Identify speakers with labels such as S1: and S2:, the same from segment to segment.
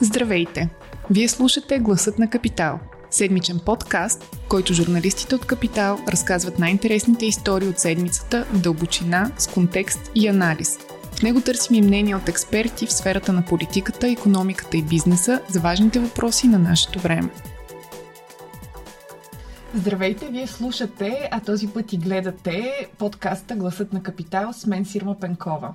S1: Здравейте! Вие слушате Гласът на Капитал. Седмичен подкаст, в който журналистите от Капитал разказват най-интересните истории от седмицата в дълбочина, с контекст и анализ. В него търсим и мнения от експерти в сферата на политиката, економиката и бизнеса за важните въпроси на нашето време. Здравейте, вие слушате, а този път и гледате подкаста Гласът на Капитал с мен Сирма Пенкова.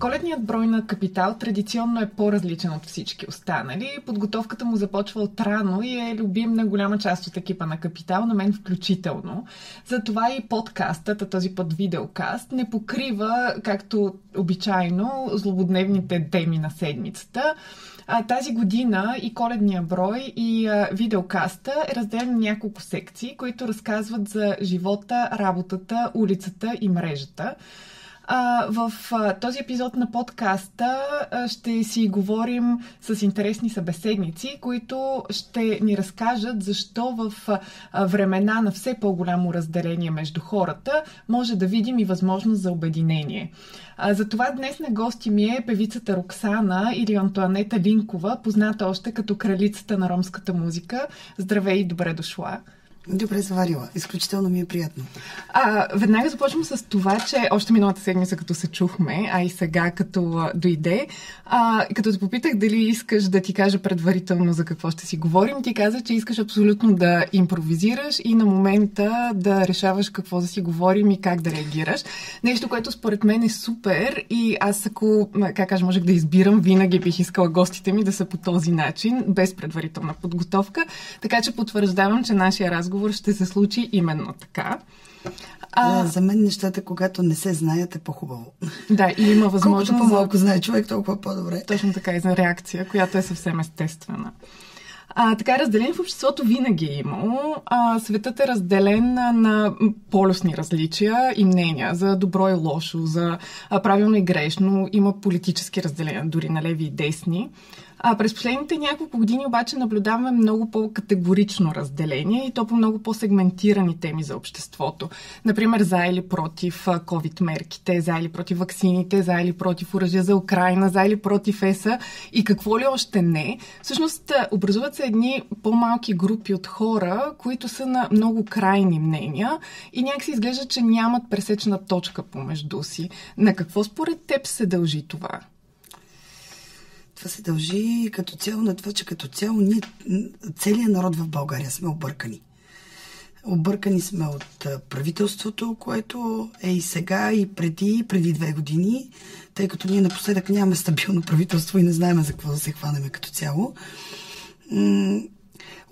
S1: Коледният брой на Капитал традиционно е по-различен от всички останали. Подготовката му започва от рано и е любим на голяма част от екипа на Капитал, на мен включително. Затова и подкастът, а този път видеокаст, не покрива, както обичайно, злободневните теми на седмицата. А, тази година и коледния брой и а, видеокаста е разделен на няколко секции, които разказват за живота, работата, улицата и мрежата. А, в а, този епизод на подкаста а, ще си говорим с интересни събеседници, които ще ни разкажат защо в а, времена на все по-голямо разделение между хората може да видим и възможност за обединение. А, затова днес на гости ми е певицата Роксана или Антуанета Линкова, позната още като кралицата на ромската музика. Здравей и добре дошла!
S2: Добре заварила. Изключително ми е приятно.
S1: А, веднага започвам с това, че още миналата седмица, като се чухме, а и сега, като дойде, а, като те попитах дали искаш да ти кажа предварително за какво ще си говорим, ти каза, че искаш абсолютно да импровизираш и на момента да решаваш какво да си говорим и как да реагираш. Нещо, което според мен е супер и аз ако, как кажа, можех да избирам, винаги бих искала гостите ми да са по този начин, без предварителна подготовка. Така че потвърждавам, че нашия разговор разговор ще се случи именно така.
S2: А... За мен нещата, когато не се знаят, е по-хубаво.
S1: Да, и има възможност.
S2: Колкото по-малко знае човек, толкова по-добре.
S1: Точно така и за реакция, която е съвсем естествена. А, така, разделение в обществото винаги е имало. А, светът е разделен на, на полюсни различия и мнения за добро и лошо, за а, правилно и грешно. Има политически разделения, дори на леви и десни. А през последните няколко години обаче наблюдаваме много по-категорично разделение и то по много по-сегментирани теми за обществото. Например, за или против COVID мерките, за или против ваксините, за или против оръжия за Украина, за или против ЕСА и какво ли още не. Всъщност образуват се едни по-малки групи от хора, които са на много крайни мнения и някакси изглежда, че нямат пресечна точка помежду си. На какво според теб се дължи това?
S2: Това се дължи като цяло на това, че като цяло ние, целият народ в България сме объркани. Объркани сме от правителството, което е и сега, и преди, преди две години, тъй като ние напоследък нямаме стабилно правителство и не знаем за какво да се хванеме като цяло.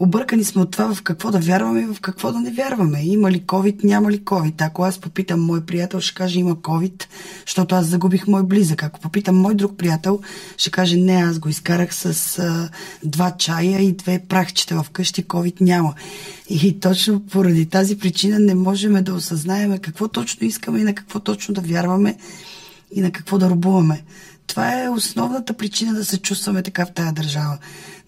S2: Объркани сме от това в какво да вярваме и в какво да не вярваме. Има ли COVID, няма ли COVID. Ако аз попитам мой приятел, ще каже има COVID, защото аз загубих мой близък. Ако попитам мой друг приятел, ще каже не, аз го изкарах с а, два чая и две прахчета вкъщи, COVID няма. И точно поради тази причина не можем да осъзнаем какво точно искаме и на какво точно да вярваме и на какво да рубуваме. Това е основната причина да се чувстваме така в тая държава.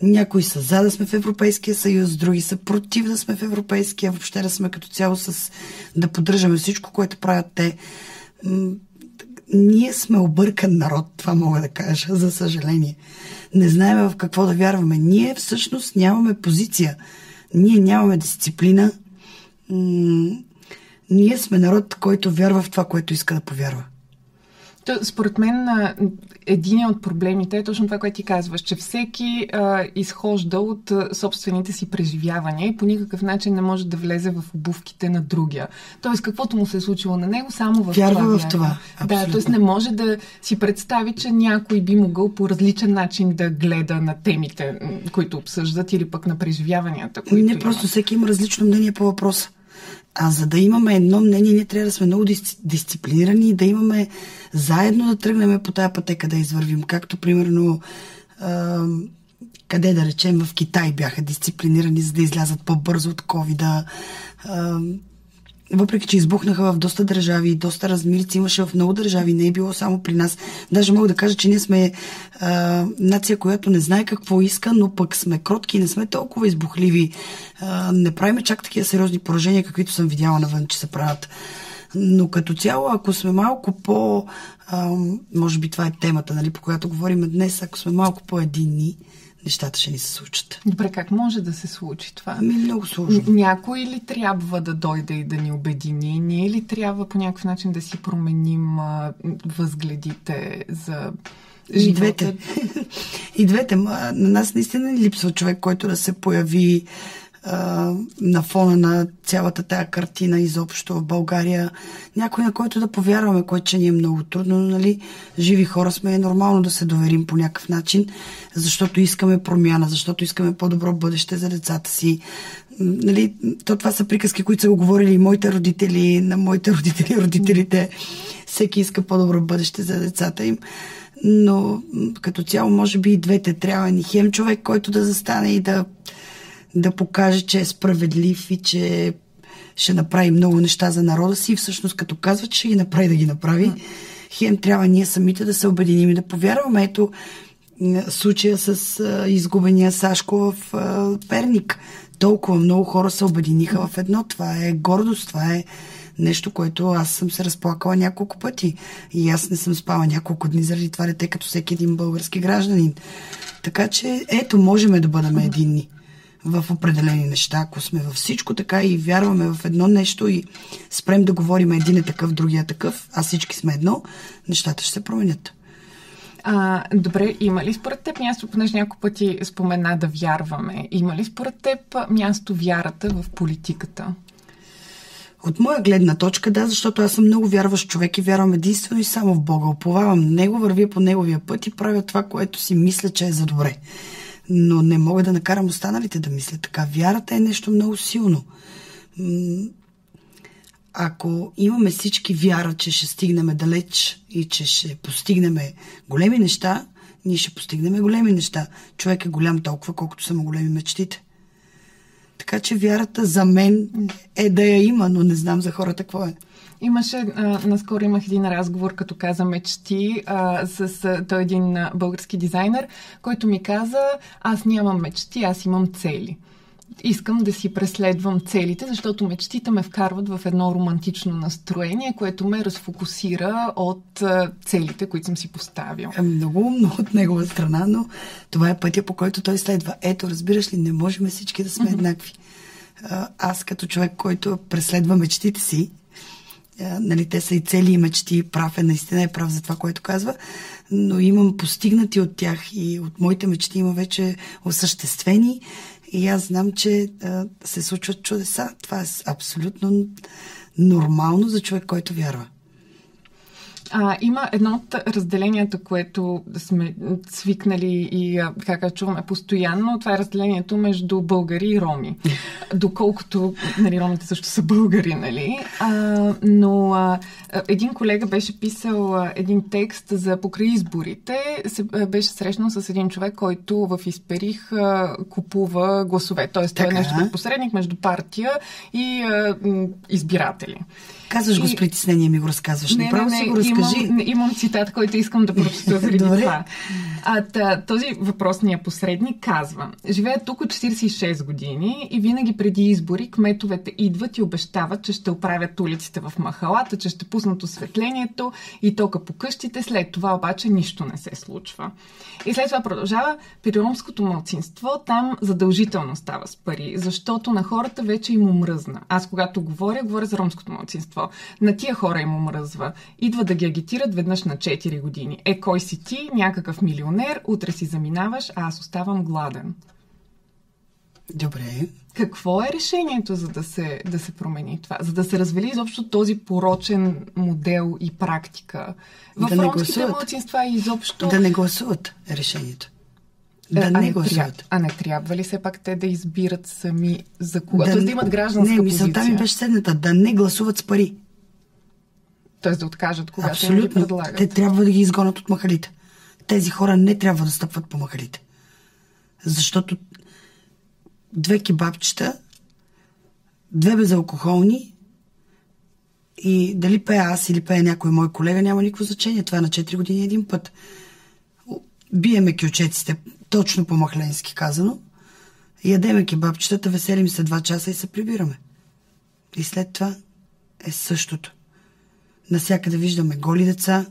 S2: Някои са за да сме в Европейския съюз, други са против да сме в Европейския, въобще да сме като цяло с да поддържаме всичко, което правят те. Ние сме объркан народ, това мога да кажа, за съжаление. Не знаем в какво да вярваме. Ние всъщност нямаме позиция. Ние нямаме дисциплина. Ние сме народ, който вярва в това, което иска да повярва.
S1: Според мен, един от проблемите е точно това, което ти казваш, че всеки а, изхожда от а, собствените си преживявания и по никакъв начин не може да влезе в обувките на другия. Тоест, каквото му се е случило на него, само в
S2: Вярва
S1: това.
S2: в това.
S1: Абсолютно. Да, т.е. не може да си представи, че някой би могъл по различен начин да гледа на темите, които обсъждат или пък на преживяванията. Които
S2: не, просто
S1: имат.
S2: всеки има различно мнение по въпроса. А за да имаме едно мнение, ние трябва да сме много дисциплинирани и да имаме заедно да тръгнем по тая пътека да извървим. Както, примерно, къде да речем, в Китай бяха дисциплинирани, за да излязат по-бързо от ковида въпреки че избухнаха в доста държави, доста размирици имаше в много държави, не е било само при нас. Даже мога да кажа, че ние сме а, нация, която не знае какво иска, но пък сме кротки не сме толкова избухливи. А, не правиме чак такива сериозни поражения, каквито съм видяла навън, че се правят. Но като цяло, ако сме малко по... А, може би това е темата, нали, по която говорим днес, ако сме малко по-единни, нещата ще ни се случат.
S1: Добре, как може да се случи това?
S2: Ами много сложно.
S1: Някой ли трябва да дойде и да ни обедини? Ние ли трябва по някакъв начин да си променим а, възгледите за
S2: и двете. И двете. На нас наистина липсва човек, който да се появи на фона на цялата тая картина изобщо в България. Някой, на който да повярваме, което че ни е много трудно, но нали, живи хора сме, е нормално да се доверим по някакъв начин, защото искаме промяна, защото искаме по-добро бъдеще за децата си. Нали, то това са приказки, които са го говорили и моите родители, на моите родители, родителите. Всеки иска по-добро бъдеще за децата им но като цяло може би и двете трябва ни хем човек, който да застане и да, да покаже, че е справедлив и че ще направи много неща за народа си и всъщност като казва, че ще ги направи да ги направи, хем трябва ние самите да се обединим и да повярваме. Ето случая с изгубения Сашко в Перник. Толкова много хора се обединиха в едно. Това е гордост, това е Нещо, което аз съм се разплакала няколко пъти. И аз не съм спала няколко дни заради това дете, като всеки един български гражданин. Така че, ето, можем да бъдем единни в определени неща, ако сме във всичко така и вярваме в едно нещо и спрем да говорим един е такъв, другия е такъв, а всички сме едно, нещата ще се променят.
S1: А, добре, има ли според теб място, понеже няколко пъти спомена да вярваме, има ли според теб място вярата в политиката?
S2: От моя гледна точка, да, защото аз съм много вярващ човек и вярвам единствено и само в Бога. Оповавам на Него, вървя по Неговия път и правя това, което си мисля, че е за добре. Но не мога да накарам останалите да мислят така. Вярата е нещо много силно. Ако имаме всички вяра, че ще стигнем далеч и че ще постигнем големи неща, ние ще постигнем големи неща. Човек е голям толкова, колкото са му големи мечтите. Така че вярата за мен е да я има, но не знам за хората какво е.
S1: Имаше, а, наскоро имах един разговор, като каза мечти, а, с а, той един а, български дизайнер, който ми каза, аз нямам мечти, аз имам цели искам да си преследвам целите, защото мечтите ме вкарват в едно романтично настроение, което ме разфокусира от целите, които съм си поставил.
S2: Е, много умно от негова страна, но това е пътя, по който той следва. Ето, разбираш ли, не можем всички да сме mm-hmm. еднакви. Аз като човек, който преследва мечтите си, нали, те са и цели и мечти, прав е, наистина е прав за това, което казва, но имам постигнати от тях и от моите мечти има вече осъществени и аз знам, че а, се случват чудеса. Това е абсолютно нормално за човек, който вярва.
S1: А, има едно от разделенията, което сме свикнали и как чуваме постоянно. Това е разделението между българи и роми. Доколкото нали, ромите също са българи, нали? А, но а, един колега беше писал а, един текст за покрай изборите. Се, а, беше срещнал с един човек, който в Изперих а, купува гласове. Тоест, той е нещо посредник между партия и а, избиратели.
S2: Казваш го с притеснение, ми го разказваш. Не, Направо не, не, си го разкажи.
S1: Имам, имам цитат, който искам да прочета заради това. А, та, този въпросния посредник казва, живея тук от 46 години и винаги преди избори кметовете идват и обещават, че ще оправят улиците в махалата, че ще пуснат осветлението и тока по къщите, след това обаче нищо не се случва. И след това продължава, при ромското мълцинство там задължително става с пари, защото на хората вече им омръзна. Аз когато говоря, говоря за ромското мълцинство. На тия хора им омръзва. Идва да ги агитират веднъж на 4 години. Е, кой си ти, някакъв милионер, утре си заминаваш, а аз оставам гладен.
S2: Добре.
S1: Какво е решението, за да се, да се промени това? За да се развали изобщо този порочен модел и практика? В да ромските младсинства изобщо...
S2: Да не гласуват решението. Да а, не гласуват. Тря...
S1: А не трябва ли все пак те да избират сами за кога? Да, Тоест да имат гражданска не, позиция? Не,
S2: мисълта ми беше следната. Да не гласуват с пари.
S1: Тоест да откажат, когато Абсолютно. им ги предлагат.
S2: Те трябва да ги изгонят от махалите. Тези хора не трябва да стъпват по махалите. Защото две кебабчета, две безалкохолни и дали пее аз или пее някой мой колега, няма никакво значение. Това е на 4 години един път. Биеме кючеците, точно по махленски казано. Ядеме кебабчетата, веселим се два часа и се прибираме. И след това е същото. Насякъде виждаме голи деца,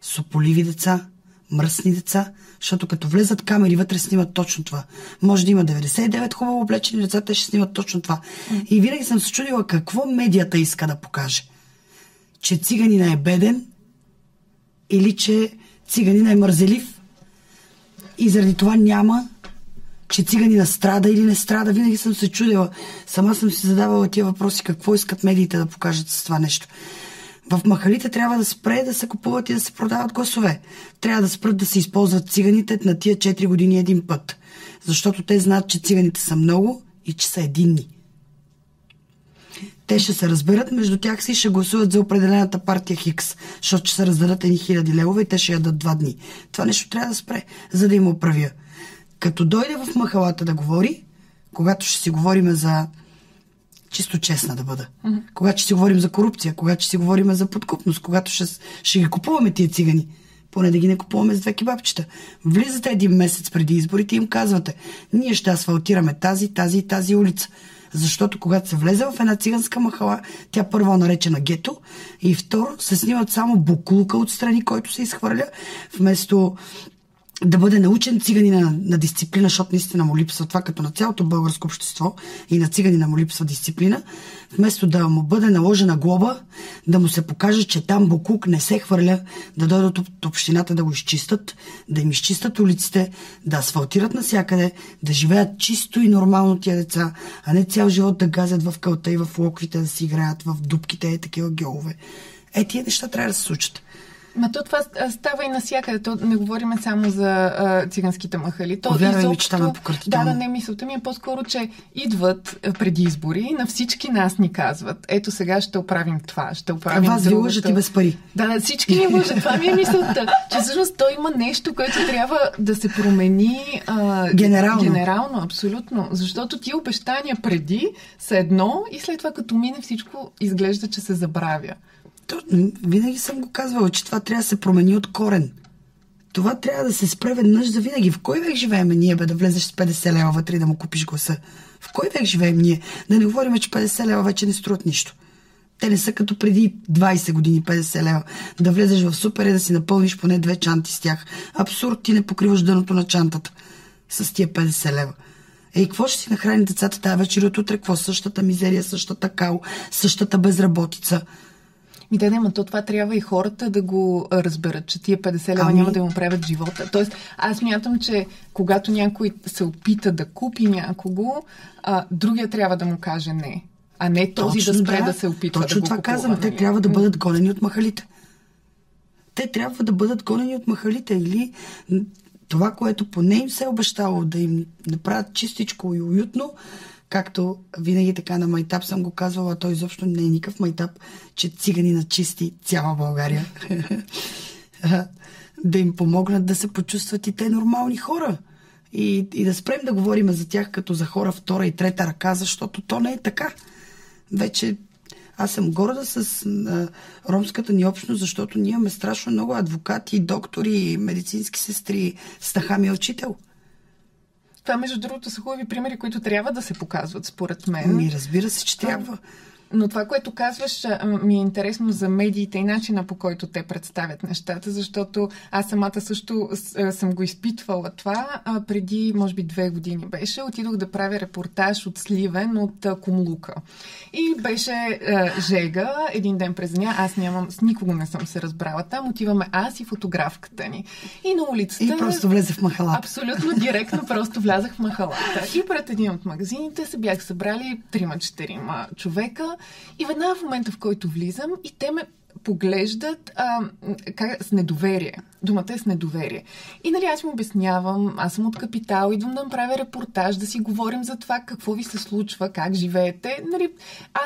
S2: сополиви деца, мръсни деца, защото като влезат камери вътре снимат точно това. Може да има 99 хубаво облечени деца, те ще снимат точно това. И винаги съм се чудила какво медията иска да покаже. Че циганина е беден или че циганина е мързелив и заради това няма че циганина страда или не страда. Винаги съм се чудила. Сама съм си задавала тия въпроси какво искат медиите да покажат с това нещо. В махалите трябва да спре да се купуват и да се продават гласове. Трябва да спрат да се използват циганите на тия 4 години един път. Защото те знаят, че циганите са много и че са единни. Те ще се разберат между тях си и ще гласуват за определената партия Хикс, защото ще се раздадат едни хиляди левове и те ще ядат два дни. Това нещо трябва да спре, за да им оправя. Като дойде в махалата да говори, когато ще си говорим за чисто честна да бъда. Mm-hmm. Когато ще си говорим за корупция, когато ще си говорим за подкупност, когато ще, ще ги купуваме тия цигани, поне да ги не купуваме с две кебабчета. Влизате един месец преди изборите и им казвате, ние ще асфалтираме тази, тази и тази улица. Защото когато се влезе в една циганска махала, тя първо наречена гето и второ се снимат само буклука отстрани, който се изхвърля, вместо да бъде научен циганина на, на дисциплина, защото наистина му липсва това, като на цялото българско общество и на циганина му липсва дисциплина, вместо да му бъде наложена глоба, да му се покаже, че там Бокук не се хвърля, да дойдат от общината да го изчистят, да им изчистят улиците, да асфалтират насякъде, да живеят чисто и нормално тия деца, а не цял живот да газят в кълта и в локвите, да си играят в дупките и такива геове. Е, тия неща трябва да се случат.
S1: Ма то това става и насякъде. То не говориме само за а, циганските махали. То
S2: Повярвай ми, че там
S1: Да, да, не, мисълта ми е по-скоро, че идват преди избори и на всички нас ни казват, ето сега ще оправим това, ще оправим
S2: А вас ви лъжат и без пари.
S1: Да, да, всички ни лъжат. Това ми е мисълта. Че всъщност то има нещо, което трябва да се промени
S2: а, генерално.
S1: Генерално, абсолютно. Защото ти обещания преди са едно и след това като мине всичко изглежда, че се забравя.
S2: Винаги съм го казвала, че това трябва да се промени от корен. Това трябва да се спре веднъж за винаги. В кой век живеем ние, бе, да влезеш с 50 лева вътре и да му купиш гласа? В кой век живеем ние? Да не говорим, че 50 лева вече не струват нищо. Те не са като преди 20 години 50 лева. Да влезеш в супер и да си напълниш поне две чанти с тях. Абсурд, ти не покриваш дъното на чантата с тия 50 лева. Ей, какво ще си нахрани децата тази вечер от утре? Какво? Същата мизерия, същата кал, същата безработица.
S1: Ми да, не, то това трябва и хората да го разберат, че тия 50 лева ами... няма да му правят живота. Тоест, аз мятам, че когато някой се опита да купи някого, а, другия трябва да му каже не. А не този Точно, да спре да, да се опитва
S2: Точно
S1: да
S2: това купува, казвам. Нали? Те трябва да бъдат гонени от махалите. Те трябва да бъдат гонени от махалите или това, което поне им се е обещало да им направят чистичко и уютно, Както винаги така на майтап съм го казвала, той изобщо не е никакъв майтап, че цигани на чисти цяла България. да им помогнат да се почувстват и те нормални хора. И, и да спрем да говорим за тях като за хора втора и трета ръка, защото то не е така. Вече аз съм горда с а, ромската ни общност, защото ние имаме страшно много адвокати, доктори, медицински сестри. Стаха ми е учител.
S1: Това, между другото, са хубави примери, които трябва да се показват, според мен.
S2: Ми, разбира се, че трябва.
S1: Но това, което казваш, ми е интересно за медиите и начина по който те представят нещата, защото аз самата също съм го изпитвала това. Преди, може би, две години беше. Отидох да правя репортаж от Сливен, от Кумлука. И беше Жега, един ден през деня. Аз нямам, с никого не съм се разбрала там. Отиваме аз и фотографката ни. И на улицата...
S2: И просто влезе в махалата.
S1: Абсолютно директно просто влязах в махалата. И пред един от магазините се бях събрали трима-четирима човека и веднага в момента, в който влизам, и те ме поглеждат а, как, с недоверие. Думата е с недоверие. И нали аз му обяснявам, аз съм от Капитал, идвам да направя репортаж, да си говорим за това какво ви се случва, как живеете. Нали,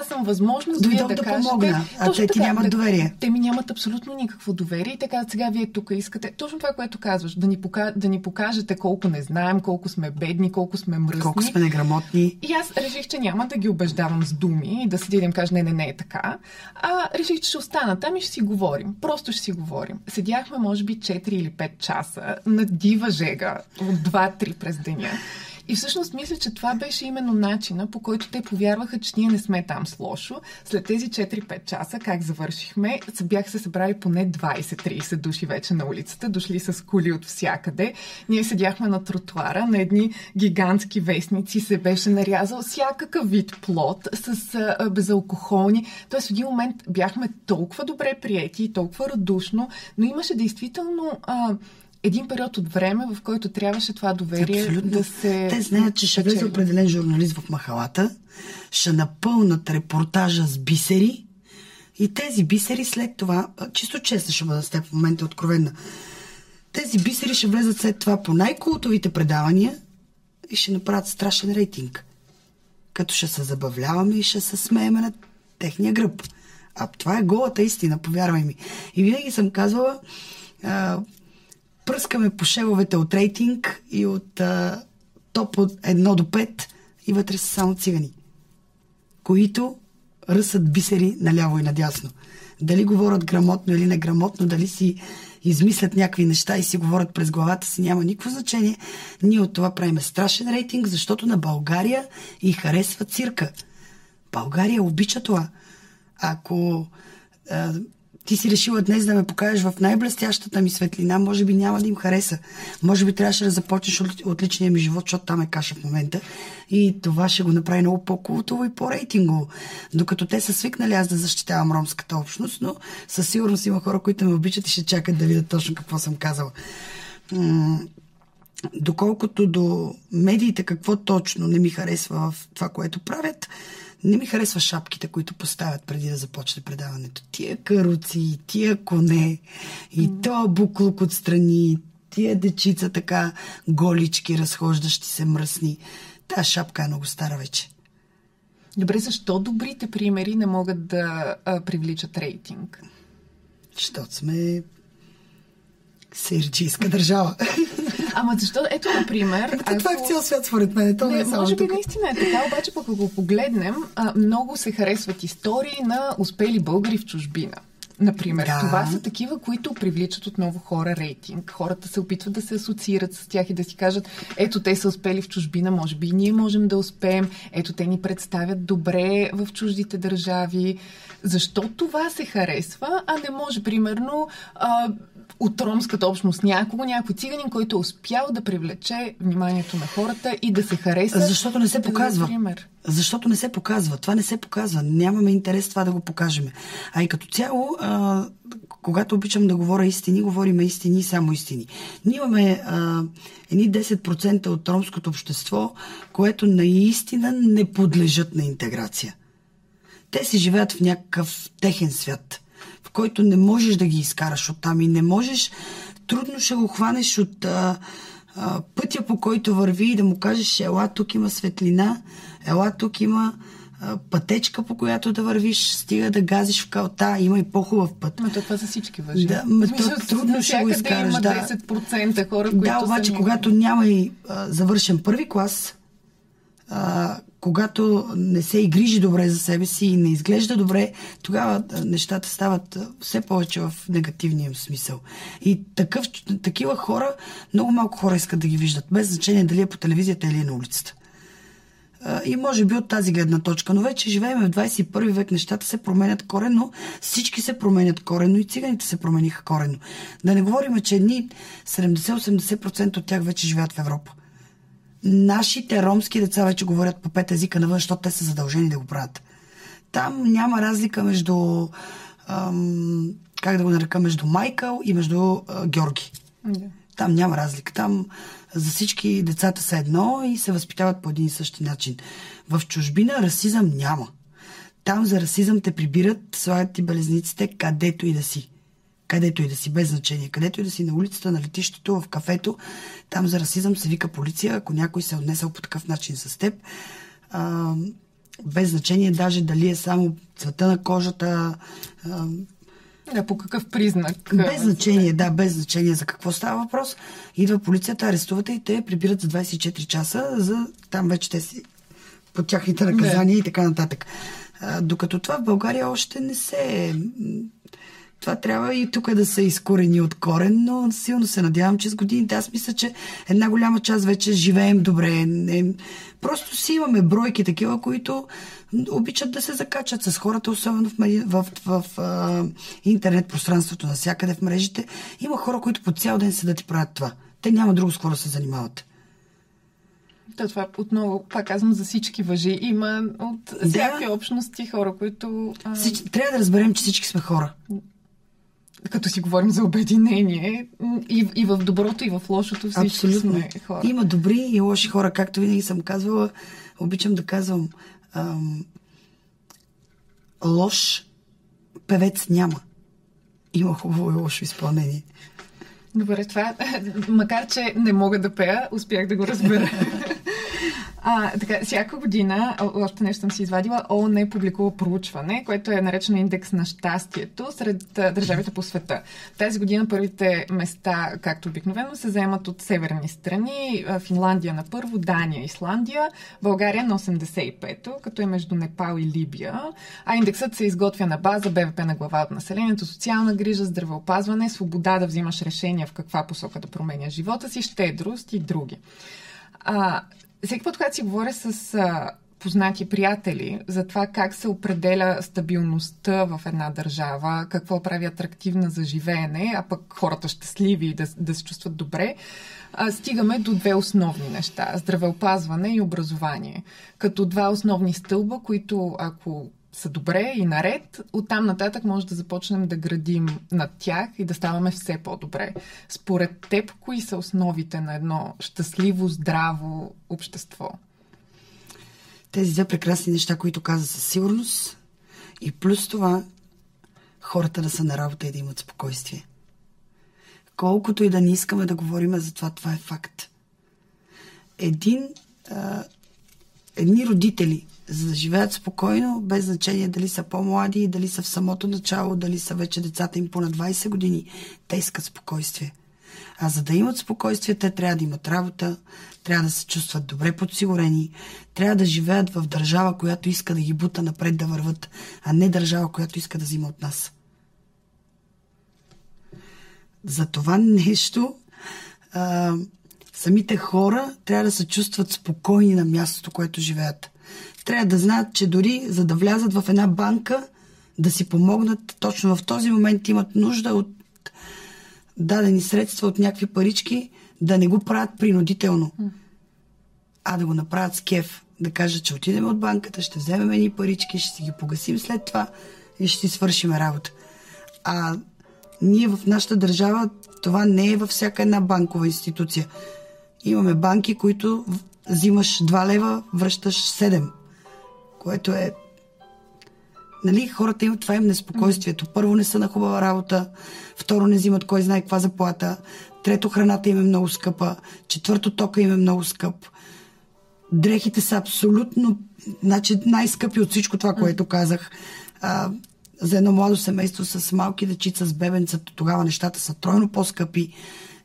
S1: аз съм възможност
S2: да, да, да кажете. Помогна, а те ти нямат доверие.
S1: Те ми нямат абсолютно никакво доверие и така сега вие тук искате. Точно това, което казваш, да ни, пока, да ни покажете колко не знаем, колко сме бедни, колко сме мръсни.
S2: Колко сме неграмотни.
S1: И аз реших, че няма да ги убеждавам с думи и да седя да им кажа, не, не, не е така. А реших, че ще остана там и ще си говорим. Просто ще си говорим. Седяхме, може би, 4 или 5 часа на дива жега от 2-3 през деня. И всъщност мисля, че това беше именно начина, по който те повярваха, че ние не сме там с лошо. След тези 4-5 часа, как завършихме, бях се събрали поне 20-30 души вече на улицата, дошли с коли от всякъде. Ние седяхме на тротуара, на едни гигантски вестници се беше нарязал всякакъв вид плод с а, безалкохолни. Тоест в един момент бяхме толкова добре приети, толкова радушно, но имаше действително а, един период от време, в който трябваше това доверие
S2: Абсолютно.
S1: да се.
S2: Те знаят, че ще влезе определен журналист в махалата, ще напълнат репортажа с бисери и тези бисери след това, чисто честно ще бъда с теб в момента откровенна, тези бисери ще влезат след това по най-култовите предавания и ще направят страшен рейтинг. Като ще се забавляваме и ще се смееме на техния гръб. А това е голата истина, повярвай ми. И винаги съм казвала, пръскаме по шевовете от рейтинг и от а, топ от 1 до 5 и вътре са само цигани, които ръсат бисери наляво и надясно. Дали говорят грамотно или неграмотно, дали си измислят някакви неща и си говорят през главата си, няма никакво значение. Ние от това правиме страшен рейтинг, защото на България и харесва цирка. България обича това. Ако ти си решила днес да ме покажеш в най-блестящата ми светлина, може би няма да им хареса. Може би трябваше да започнеш от, личния ми живот, защото там е каша в момента. И това ще го направи много по-култово и по-рейтингово. Докато те са свикнали аз да защитавам ромската общност, но със сигурност има хора, които ме обичат и ще чакат да видят точно какво съм казала. Доколкото до медиите какво точно не ми харесва в това, което правят, не ми харесва шапките, които поставят преди да започне предаването. Тия каруци, тия коне и mm. то буклук отстрани, тия дечица така голички, разхождащи се мръсни. Та шапка е много стара вече.
S1: Добре, защо добрите примери не могат да а, привличат рейтинг?
S2: Защото сме сирджийска държава.
S1: Ама защо? Ето, например...
S2: Ето, ако... Това е в цял свят, според мен. То не, е
S1: не може би наистина е така, обаче пък ако погледнем, а, много се харесват истории на успели българи в чужбина. Например, да. това са такива, които привличат отново хора рейтинг. Хората се опитват да се асоциират с тях и да си кажат, ето те са успели в чужбина, може би и ние можем да успеем, ето те ни представят добре в чуждите държави. Защо това се харесва, а не може, примерно, а, от ромската общност някого, някой циганин, който е успял да привлече вниманието на хората и да се хареса.
S2: Защото не се показва. Пример. Защото не се показва. Това не се показва. Нямаме интерес това да го покажем. А и като цяло, а, когато обичам да говоря истини, говорим истини и само истини. Ние имаме а, едни 10% от ромското общество, което наистина не подлежат на интеграция. Те си живеят в някакъв техен свят – който не можеш да ги изкараш оттам и не можеш, трудно ще го хванеш от а, а, пътя по който върви и да му кажеш, ела тук има светлина, ела тук има пътечка, по която да вървиш, стига да газиш в калта, има и по-хубав път.
S1: Но това за всички въжи.
S2: Да, ма то, трудно ще го изкараш.
S1: Има 10% хора, които
S2: Да, обаче,
S1: са
S2: когато няма и а, завършен първи клас, а, когато не се и грижи добре за себе си и не изглежда добре, тогава нещата стават все повече в негативния смисъл. И такъв, такива хора, много малко хора искат да ги виждат, без значение дали е по телевизията или е на улицата. И може би от тази гледна точка. Но вече живеем в 21 век, нещата се променят коренно, всички се променят коренно и циганите се промениха коренно. Да не говорим, че едни 70-80% от тях вече живеят в Европа нашите ромски деца вече говорят по пет езика навън, защото те са задължени да го правят. Там няма разлика между, ам, как да го нарека, между Майкъл и между а, Георги. Yeah. Там няма разлика. Там за всички децата са едно и се възпитават по един и същи начин. В чужбина расизъм няма. Там за расизъм те прибират, слагат ти белезниците където и да си където и да си, без значение, където и да си на улицата, на летището, в кафето, там за расизъм се вика полиция, ако някой се е отнесъл по такъв начин с теб. А, без значение даже дали е само цвета на кожата. А,
S1: да, по какъв признак?
S2: Без значение, да, без значение за какво става въпрос. Идва полицията, арестувате и те прибират за 24 часа, за там вече те си по тяхните наказания не. и така нататък. А, докато това в България още не се Това трябва и тук да се изкорени от корен, но силно се надявам, че с годините аз мисля, че една голяма част вече живеем добре. Не, просто си имаме бройки такива, които обичат да се закачат с хората, особено в, в, в, в в интернет пространството, навсякъде в мрежите. Има хора, които по цял ден седат и правят това. Те няма друго с какво да се занимават.
S1: Да, това отново, пак казвам, за всички въжи. Има от всякакви да. общности хора, които...
S2: А... Всич... Трябва да разберем, че всички сме хора.
S1: Като си говорим за обединение, и, и в доброто, и в лошото всички Абсолютно. сме хора.
S2: Има добри и лоши хора, както винаги съм казвала. Обичам да казвам, ам, лош певец няма. Има хубаво и лошо изпълнение.
S1: Добре, това, макар че не мога да пея, успях да го разбера. А, така, всяка година, още нещо съм си извадила, ООН е публикува проучване, което е наречено индекс на щастието сред държавите по света. Тази година първите места, както обикновено, се заемат от северни страни. Финландия на първо, Дания, Исландия, България на 85-то, като е между Непал и Либия. А индексът се изготвя на база БВП на глава от населението, социална грижа, здравеопазване, свобода да взимаш решения в каква посока да променя живота си, щедрост и други. А, всеки път, когато си говоря с а, познати приятели за това как се определя стабилността в една държава, какво прави атрактивна за живеене, а пък хората щастливи да, да се чувстват добре, а, стигаме до две основни неща здравеопазване и образование. Като два основни стълба, които ако са добре и наред, оттам нататък може да започнем да градим над тях и да ставаме все по-добре. Според теб, кои са основите на едно щастливо, здраво общество?
S2: Тези две прекрасни неща, които каза със сигурност и плюс това хората да са на работа и да имат спокойствие. Колкото и да не искаме да говорим за това, това е факт. Един, а, едни родители, за да живеят спокойно, без значение дали са по-млади, дали са в самото начало, дали са вече децата им по на 20 години. Те искат спокойствие. А за да имат спокойствие, те трябва да имат работа, трябва да се чувстват добре подсигурени, трябва да живеят в държава, която иска да ги бута напред да върват, а не държава, която иска да взима от нас. За това нещо а, самите хора трябва да се чувстват спокойни на мястото, което живеят трябва да знаят, че дори за да влязат в една банка, да си помогнат, точно в този момент имат нужда от дадени средства, от някакви парички, да не го правят принудително, а да го направят с кеф. Да кажат, че отидем от банката, ще вземем едни парички, ще си ги погасим след това и ще си свършим работа. А ние в нашата държава това не е във всяка една банкова институция. Имаме банки, които взимаш 2 лева, връщаш 7 което е Нали, хората имат това им неспокойствието. Първо не са на хубава работа, второ не взимат кой знае каква заплата, трето храната им е много скъпа, четвърто тока им е много скъп. Дрехите са абсолютно значи, най-скъпи от всичко това, което казах. А, за едно младо семейство с малки дечица, с бебенцата, тогава нещата са тройно по-скъпи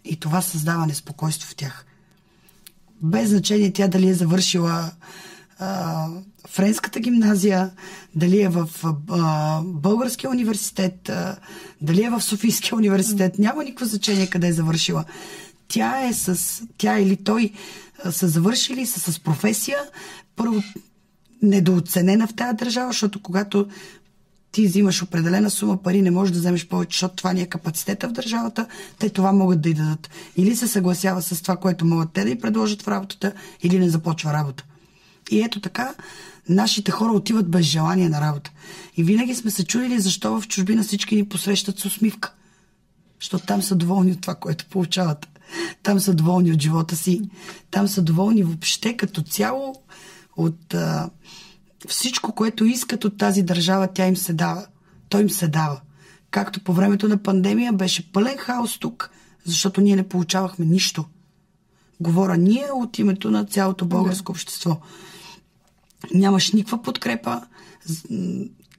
S2: и това създава неспокойство в тях. Без значение тя дали е завършила а, френската гимназия, дали е в а, Българския университет, а, дали е в Софийския университет, няма никакво значение къде е завършила. Тя е с, тя или той са завършили, са с професия, първо недооценена в тази държава, защото когато ти взимаш определена сума пари, не можеш да вземеш повече, защото това ни е капацитета в държавата, те това могат да й дадат. Или се съгласява с това, което могат те да й предложат в работата, или не започва работа. И ето така, нашите хора отиват без желание на работа. И винаги сме се чудили защо в чужбина всички ни посрещат с усмивка. Защото там са доволни от това, което получават. Там са доволни от живота си. Там са доволни въобще като цяло от а, всичко, което искат от тази държава, тя им се дава. Той им се дава. Както по времето на пандемия беше пълен хаос тук, защото ние не получавахме нищо. Говоря ние от името на цялото българско общество нямаш никаква подкрепа.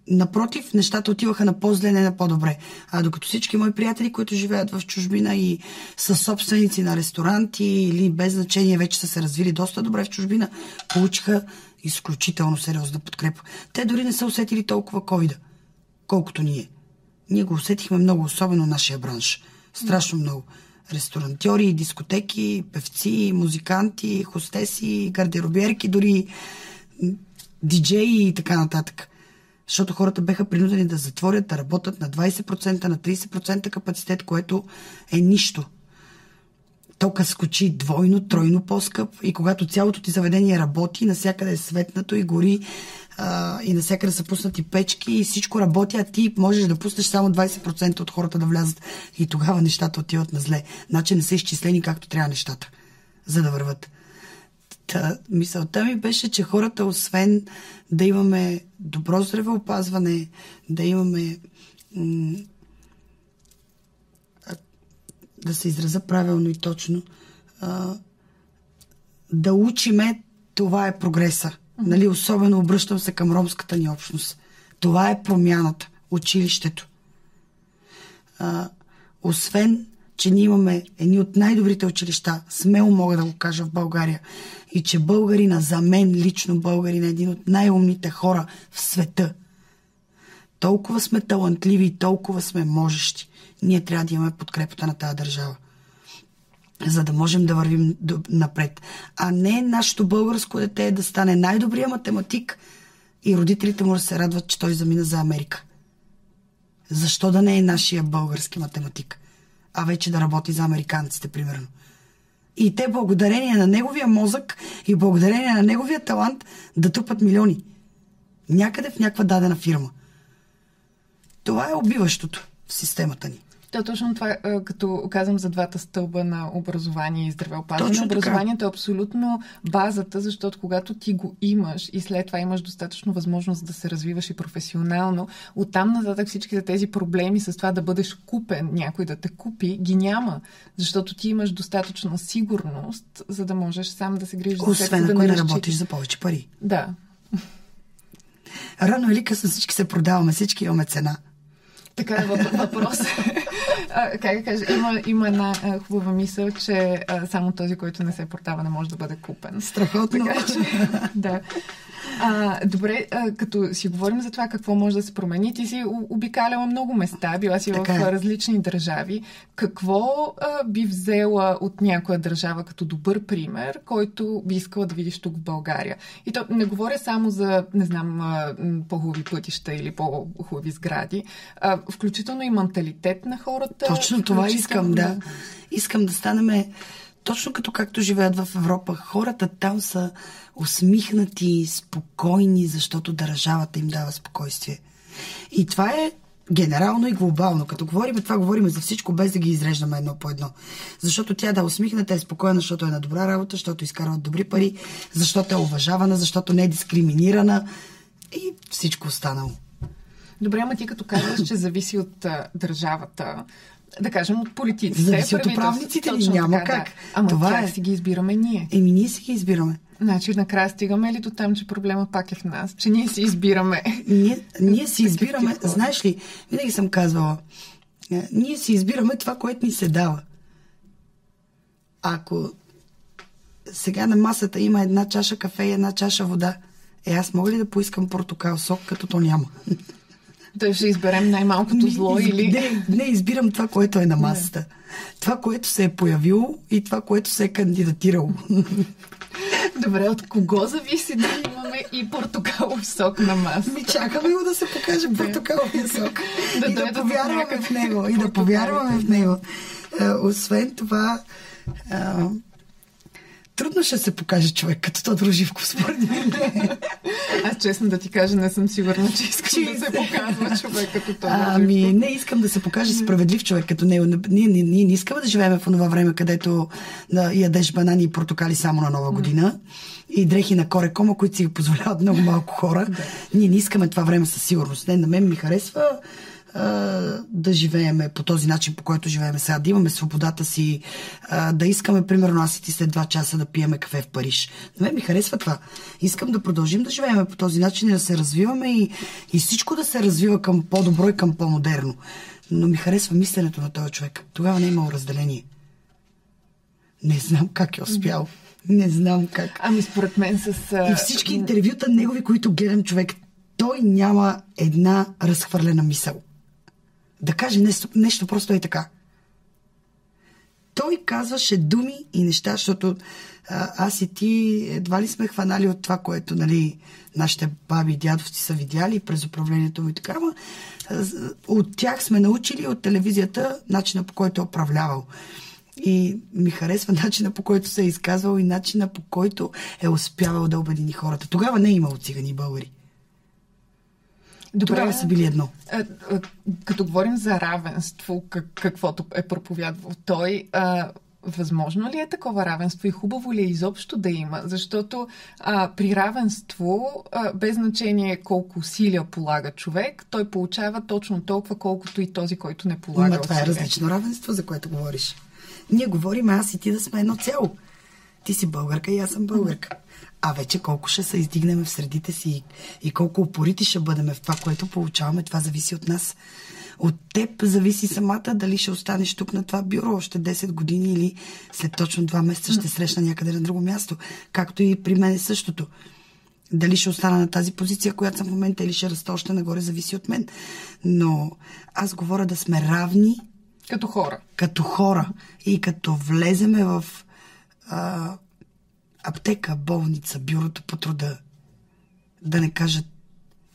S2: Напротив, нещата отиваха на по-зле, не на по-добре. А докато всички мои приятели, които живеят в чужбина и са собственици на ресторанти или без значение вече са се развили доста добре в чужбина, получиха изключително сериозна подкрепа. Те дори не са усетили толкова ковида, колкото ние. Ние го усетихме много, особено нашия бранш. Страшно много. Ресторантьори, дискотеки, певци, музиканти, хостеси, гардеробиерки, дори диджеи и така нататък. Защото хората беха принудени да затворят, да работят на 20%, на 30% капацитет, което е нищо. Тока скочи двойно, тройно по-скъп и когато цялото ти заведение работи, насякъде е светнато и гори а, и насякъде са пуснати печки и всичко работи, а ти можеш да пуснеш само 20% от хората да влязат и тогава нещата отиват на зле. Значи не са изчислени както трябва нещата, за да върват. Та, мисълта ми беше, че хората, освен да имаме добро здравеопазване, да имаме м- да се израза правилно и точно, а, да учиме, това е прогреса. Нали, особено обръщам се към ромската ни общност. Това е промяната, училището. А, освен, че ние имаме едни от най-добрите училища, смело мога да го кажа в България, и че българина, за мен лично българина, е един от най-умните хора в света. Толкова сме талантливи и толкова сме можещи. Ние трябва да имаме подкрепата на тази държава за да можем да вървим напред. А не нашето българско дете да стане най-добрия математик и родителите му да се радват, че той замина за Америка. Защо да не е нашия български математик, а вече да работи за американците, примерно? И те, благодарение на неговия мозък и благодарение на неговия талант, да тупат милиони. Някъде в някаква дадена фирма. Това е убиващото в системата ни.
S1: Да, точно това, като казвам за двата стълба на образование и здравеопазване.
S2: Точно
S1: Образованието
S2: така.
S1: е абсолютно базата, защото когато ти го имаш и след това имаш достатъчно възможност да се развиваш и професионално, оттам нататък всичките тези проблеми с това да бъдеш купен, някой да те купи, ги няма. Защото ти имаш достатъчно сигурност, за да можеш сам да се грижиш за себе
S2: ако
S1: да
S2: не,
S1: не
S2: работиш за повече пари.
S1: Да.
S2: Рано или късно всички се продаваме, всички имаме цена.
S1: Така е въпрос. А, как да кажа, има, има една а, хубава мисъл, че а, само този, който не се продава, не може да бъде купен.
S2: Страхотно.
S1: Така че, да. А, добре, а, като си говорим за това какво може да се промени, ти си обикаляла много места, била си така в е. различни държави. Какво а, би взела от някоя държава като добър пример, който би искала да видиш тук в България? И то не говоря само за, не знам, по-хубави пътища или по-хубави сгради, а, включително и менталитет на хората.
S2: Точно това искам, да. Искам да станеме точно като както живеят в Европа. Хората там са усмихнати, спокойни, защото държавата им дава спокойствие. И това е генерално и глобално. Като говорим това, говорим за всичко, без да ги изреждаме едно по едно. Защото тя да усмихната е спокойна, защото е на добра работа, защото изкарва добри пари, защото е уважавана, защото не е дискриминирана и всичко останало.
S1: Добре, ама ти като казваш, че зависи от държавата, да кажем, от политиците.
S2: Зависи от управниците ли? Няма
S1: така,
S2: как.
S1: Да. Ама
S2: това
S1: как
S2: е.
S1: си ги избираме ние?
S2: Еми, ние си ги избираме.
S1: Значи, накрая стигаме ли до там, че проблема пак е в нас? Че ние си избираме.
S2: Ние, ние си избираме, знаеш ли, винаги съм казвала, е, ние си избираме това, което ни се дава. Ако сега на масата има една чаша кафе и една чаша вода, е, аз мога ли да поискам портокал сок, като то няма?
S1: Да ще изберем най-малкото
S2: не,
S1: зло
S2: из,
S1: или...
S2: Не, не, избирам това, което е на масата. Не. Това, което се е появило и това, което се е кандидатирало.
S1: Добре, от кого зависи да имаме и портокалов сок на маса?
S2: Ми чакаме го да се покаже портокаловия сок.
S1: да
S2: и да повярваме в него. И да повярваме в него. Освен това, трудно ще се покаже човек като Тодор Живков, според мен.
S1: Аз честно да ти кажа, не съм сигурна, че искам че... да се показва човек като Тодор
S2: Ами, не искам да се покаже справедлив човек като него. Ние, ние, ние не искаме да живеем в това време, където да ядеш банани и портокали само на нова година и дрехи на корекома, които си ги позволяват много малко хора. Ние не искаме това време със сигурност. Не, на мен ми харесва да живееме по този начин, по който живееме сега, да имаме свободата си, да искаме, примерно, аз и ти след два часа да пиеме кафе в Париж. На мен ми харесва това. Искам да продължим да живееме по този начин и да се развиваме и, и всичко да се развива към по-добро и към по-модерно. Но ми харесва мисленето на този човек. Тогава не е имало разделение. Не знам как е успял. Не знам как.
S1: Ами според мен с...
S2: И всички интервюта негови, които гледам човек, той няма една разхвърлена мисъл Да каже нещо, нещо просто е така. Той казваше думи и неща, защото а, аз и ти едва ли сме хванали от това, което нали, нашите баби и дядовци са видяли през управлението му и така, но от тях сме научили от телевизията начина по който е управлявал. И ми харесва начина по който се е изказвал и начина по който е успявал да обедини хората. Тогава не е имало цигани българи. Добре, Тогава са били едно. А,
S1: а, като говорим за равенство, как, каквото е проповядвал той, Възможно ли е такова равенство и хубаво ли е изобщо да има? Защото а, при равенство, а, без значение колко усилия полага човек, той получава точно толкова, колкото и този, който не полага
S2: Но това е различно равенство, за което говориш. Ние говорим аз и ти да сме едно цяло. Ти си българка и аз съм българка. А вече колко ще се издигнем в средите си и колко упорити ще бъдем в това, което получаваме, това зависи от нас. От теб зависи самата дали ще останеш тук на това бюро още 10 години или след точно 2 месеца ще срещна някъде на друго място. Както и при мен е същото. Дали ще остана на тази позиция, която съм в момента, или ще раста още нагоре, зависи от мен. Но аз говоря да сме равни.
S1: Като хора.
S2: Като хора. И като влеземе в а, аптека, болница, бюрото по труда, да не кажат,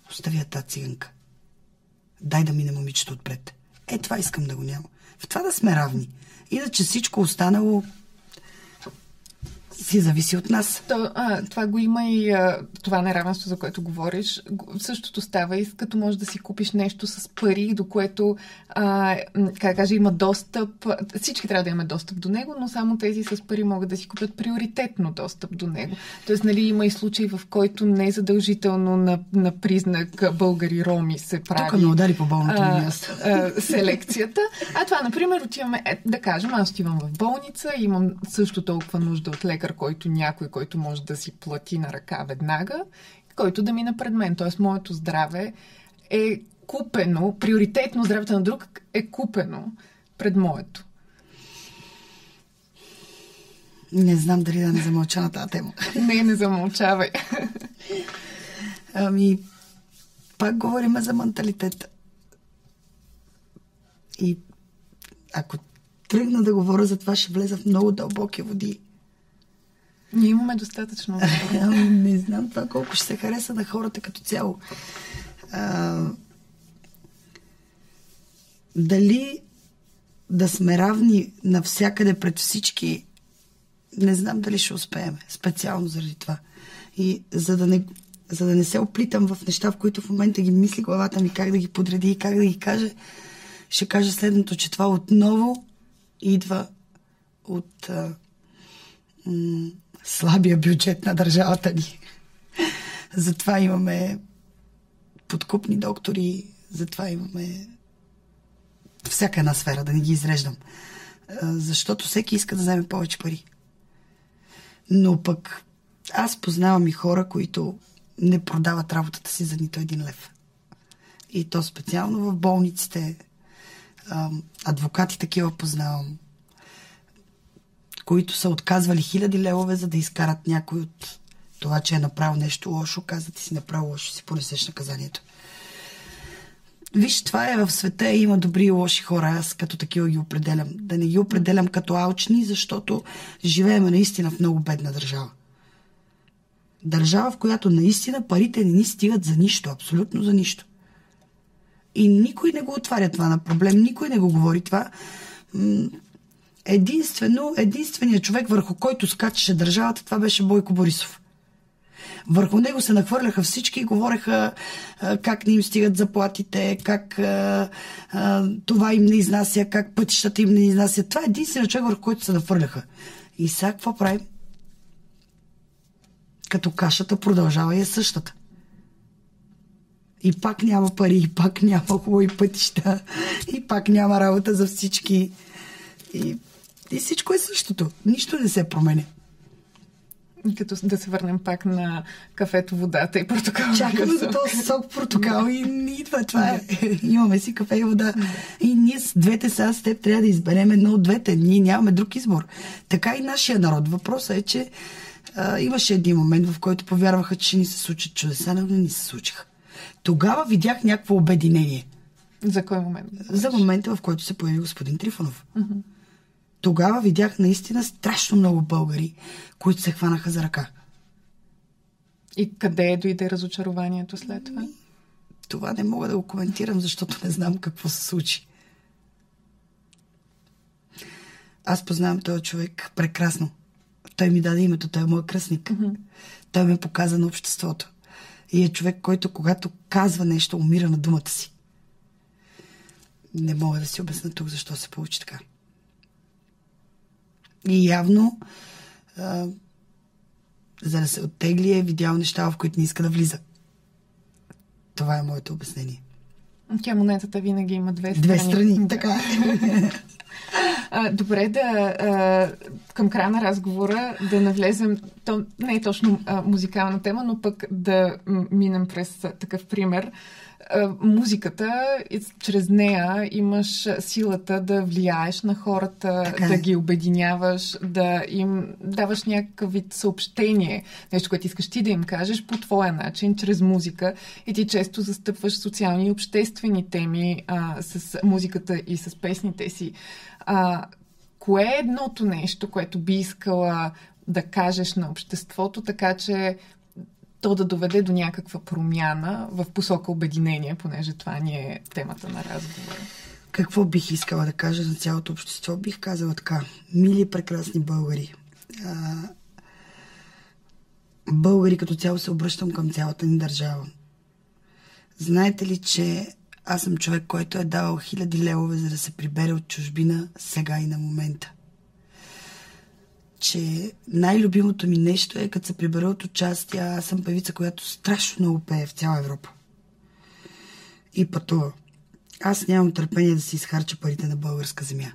S2: оставя тази циганка дай да мине момичето отпред. Е, това искам да го няма. В това да сме равни. Иначе всичко останало си зависи от нас.
S1: То, а, това го има и а, това неравенство, за което говориш. Същото става и като можеш да си купиш нещо с пари, до което, а, как кажа, има достъп. Всички трябва да имаме достъп до него, но само тези с пари могат да си купят приоритетно достъп до него. Тоест, нали, има и случаи, в който не е задължително на, на признак българи-роми се прави.
S2: Тук не удари по болното
S1: място. селекцията. А това, например, отиваме, е, да кажем, аз отивам в болница, имам също толкова нужда от лекар, който някой, който може да си плати на ръка веднага, който да мине пред мен. Тоест, моето здраве е купено, приоритетно здравето на друг е купено пред моето.
S2: Не знам дали да не замълча на тази тема.
S1: Не, не замълчавай.
S2: Ами, пак говорим за менталитета. И ако тръгна да говоря за това, ще влеза в много дълбоки води.
S1: Ние имаме достатъчно.
S2: Ами, не знам това колко ще се хареса на хората като цяло. А, дали да сме равни навсякъде пред всички, не знам дали ще успеем. Специално заради това. И за да не, за да не се оплитам в неща, в които в момента ги мисли главата ми как да ги подреди и как да ги каже, ще кажа следното, че това отново идва от а, м- слабия бюджет на държавата ни. Затова имаме подкупни доктори, затова имаме всяка една сфера, да не ги изреждам. Защото всеки иска да вземе повече пари. Но пък аз познавам и хора, които не продават работата си за нито един лев. И то специално в болниците. Адвокати такива познавам които са отказвали хиляди левове, за да изкарат някой от това, че е направил нещо лошо, каза ти си направил лошо, си понесеш наказанието. Виж, това е в света, има добри и лоши хора, аз като такива ги определям. Да не ги определям като алчни, защото живеем наистина в много бедна държава. Държава, в която наистина парите не ни стигат за нищо, абсолютно за нищо. И никой не го отваря това на проблем, никой не го говори това единствено, единственият човек, върху който скачаше държавата, това беше Бойко Борисов. Върху него се нахвърляха всички и говореха как не им стигат заплатите, как а, а, това им не изнася, как пътищата им не изнасят. Това е единственият човек, върху който се нахвърляха. И сега какво правим? Като кашата продължава и е същата. И пак няма пари, и пак няма хубави пътища, и пак няма работа за всички. И и всичко е същото. Нищо не се променя.
S1: Като да се върнем пак на кафето, водата и портокал.
S2: Чакаме за този сок портокал и идва това. Е. Имаме си кафе и вода. И ние с двете сега с теб трябва да изберем едно от двете. Ние нямаме друг избор. Така и нашия народ. Въпросът е, че а, имаше един момент, в който повярваха, че ще ни се случат чудеса, но не ни се случиха. Тогава видях някакво обединение.
S1: За кой момент?
S2: За момента, в който се появи господин Трифонов. Mm-hmm. Тогава видях наистина страшно много българи, които се хванаха за ръка.
S1: И къде дойде разочарованието след това?
S2: Това не мога да го коментирам, защото не знам какво се случи. Аз познавам този човек прекрасно. Той ми даде името, той е моят кръстник. Mm-hmm. Той ме показа на обществото. И е човек, който когато казва нещо, умира на думата си. Не мога да си обясня тук защо се получи така. И явно, а, за да се оттегли, е видял неща, в които не иска да влиза. Това е моето обяснение.
S1: Тя монетата винаги има две страни.
S2: Две страни, така.
S1: А, добре, да а, към края на разговора да навлезем, то не е точно а, музикална тема, но пък да минем през такъв пример. А, музиката, чрез нея имаш силата да влияеш на хората, така. да е. ги обединяваш, да им даваш някакъв вид съобщение, нещо, което искаш ти да им кажеш по твоя начин, чрез музика. И ти често застъпваш социални и обществени теми а, с музиката и с песните си. А, кое е едното нещо, което би искала да кажеш на обществото, така че то да доведе до някаква промяна в посока обединение, понеже това ни е темата на разговора?
S2: Какво бих искала да кажа за цялото общество? Бих казала така. Мили, прекрасни българи. А, българи като цяло се обръщам към цялата ни държава. Знаете ли, че аз съм човек, който е давал хиляди левове, за да се прибере от чужбина сега и на момента. Че най-любимото ми нещо е, като се прибера от участие, аз съм певица, която страшно много пее в цяла Европа. И пътува. Аз нямам търпение да си изхарча парите на българска земя.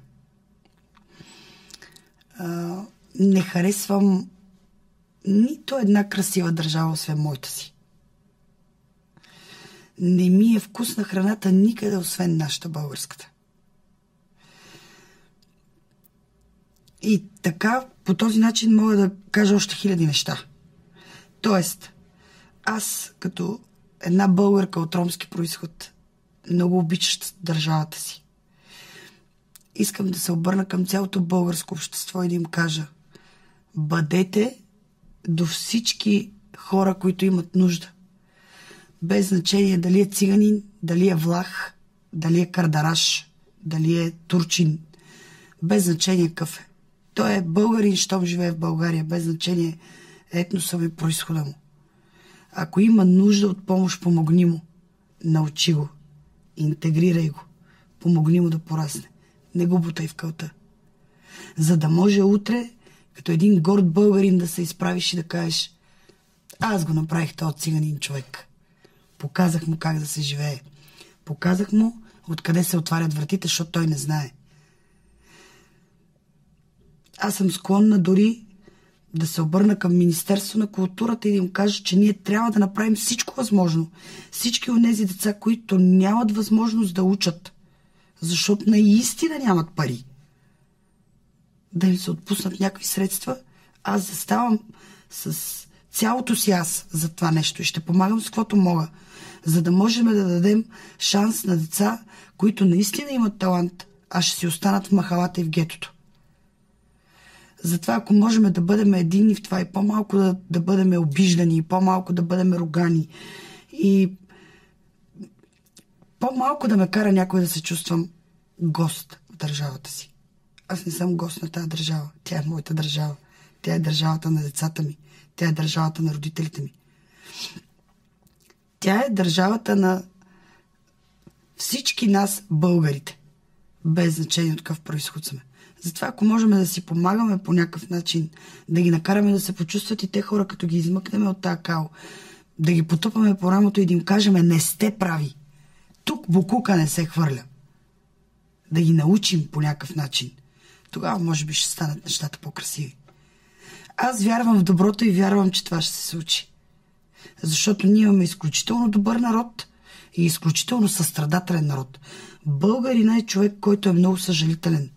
S2: А, не харесвам нито една красива държава, освен моята си не ми е вкусна храната никъде, освен нашата българската. И така, по този начин мога да кажа още хиляди неща. Тоест, аз като една българка от ромски происход, много обичаща държавата си, искам да се обърна към цялото българско общество и да им кажа бъдете до всички хора, които имат нужда без значение дали е циганин, дали е влах, дали е кардараш, дали е турчин, без значение какъв е. Той е българин, щом живее в България, без значение етноса ми происхода му. Ако има нужда от помощ, помогни му. Научи го. Интегрирай го. Помогни му да порасне. Не го бутай в кълта. За да може утре, като един горд българин, да се изправиш и да кажеш аз го направих този циганин човек. Показах му как да се живее. Показах му откъде се отварят вратите, защото той не знае. Аз съм склонна дори да се обърна към Министерство на културата и да им кажа, че ние трябва да направим всичко възможно. Всички от тези деца, които нямат възможност да учат, защото наистина нямат пари, да им се отпуснат някакви средства. Аз заставам с цялото си аз за това нещо и ще помагам с каквото мога за да можем да дадем шанс на деца, които наистина имат талант, а ще си останат в махалата и в гетото. Затова, ако можем да бъдем едини в това и по-малко да, да бъдем обиждани, и по-малко да бъдем рогани, и по-малко да ме кара някой да се чувствам гост в държавата си. Аз не съм гост на тази държава. Тя е моята държава. Тя е държавата на децата ми. Тя е държавата на родителите ми. Тя е държавата на всички нас, българите, без значение от какъв происход сме. Затова, ако можем да си помагаме по някакъв начин, да ги накараме да се почувстват и те хора, като ги измъкнем от тази као, да ги потупаме по рамото и да им кажем, не сте прави. Тук букука не се хвърля. Да ги научим по някакъв начин. Тогава, може би, ще станат нещата по-красиви. Аз вярвам в доброто и вярвам, че това ще се случи защото ние имаме изключително добър народ и изключително състрадателен народ. Българина е човек, който е много съжалителен.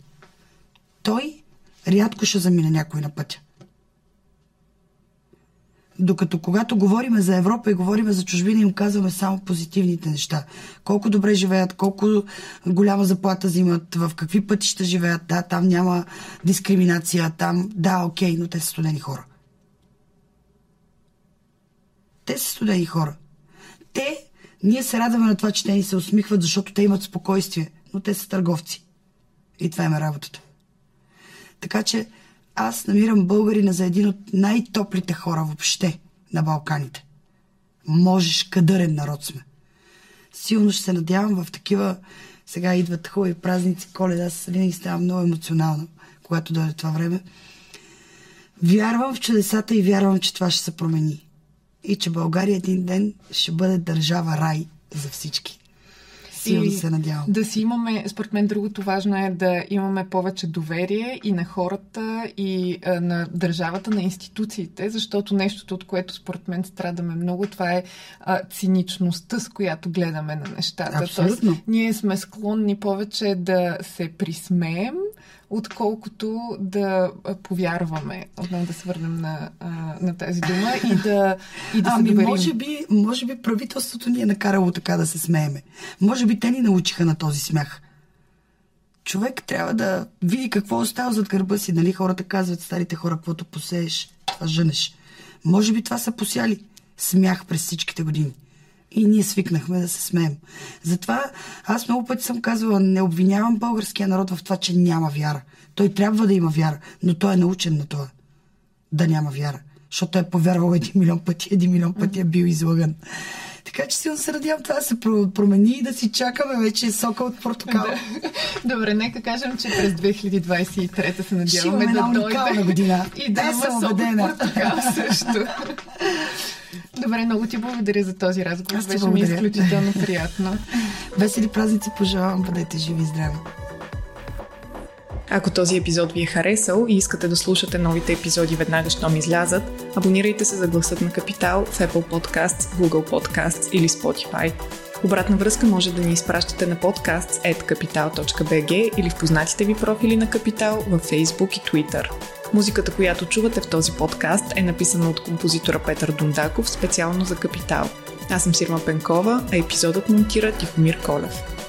S2: Той рядко ще замине някой на пътя. Докато когато говориме за Европа и говориме за чужбина, им казваме само позитивните неща. Колко добре живеят, колко голяма заплата взимат, в какви пътища живеят. Да, там няма дискриминация, там, да, окей, но те са студени хора. Те са студени хора. Те, ние се радваме на това, че те ни се усмихват, защото те имат спокойствие, но те са търговци. И това има работата. Така че аз намирам българина за един от най-топлите хора въобще на Балканите. Можеш кадърен народ сме. Силно ще се надявам в такива... Сега идват хубави празници, коледа, аз винаги ставам много емоционална, когато дойде това време. Вярвам в чудесата и вярвам, че това ще се промени. И че България един ден ще бъде държава рай за всички. Силно се надявам.
S1: Да си имаме, според мен другото важно е да имаме повече доверие и на хората, и а, на държавата, на институциите, защото нещото, от което според мен страдаме много, това е а, циничността, с която гледаме на нещата.
S2: Абсолютно. Тоест,
S1: ние сме склонни повече да се присмеем, отколкото да повярваме, отново да се върнем на, на тази дума и да, и да
S2: ами,
S1: се доверим.
S2: Може би, може би правителството ни е накарало така да се смееме. Може би те ни научиха на този смях. Човек трябва да види какво остава зад гърба си. Нали хората казват, старите хора, каквото посееш, това жънеш. Може би това са посяли смях през всичките години. И ние свикнахме да се смеем. Затова аз много пъти съм казвала, не обвинявам българския народ в това, че няма вяра. Той трябва да има вяра, но той е научен на това. Да няма вяра. Защото е повярвал един милион пъти, един милион пъти е бил излъган. Така че силно се надявам това да се промени и да си чакаме вече сока от портокал.
S1: Добре, нека кажем, че през 2023 се надяваме да
S2: дойде. година.
S1: И да, да има сок от портокал също. Добре, много ти благодаря за този разговор. Аз Беше ми изключително приятно.
S2: Весели празници пожелавам, бъдете живи и здрави.
S1: Ако този епизод ви е харесал и искате да слушате новите епизоди веднага, щом излязат, абонирайте се за гласът на Капитал в Apple Podcasts, Google Podcasts или Spotify. Обратна връзка може да ни изпращате на podcast.capital.bg или в познатите ви профили на Капитал във Facebook и Twitter. Музиката, която чувате в този подкаст е написана от композитора Петър Дундаков специално за Капитал. Аз съм Сирма Пенкова, а епизодът монтира Тихомир Колев.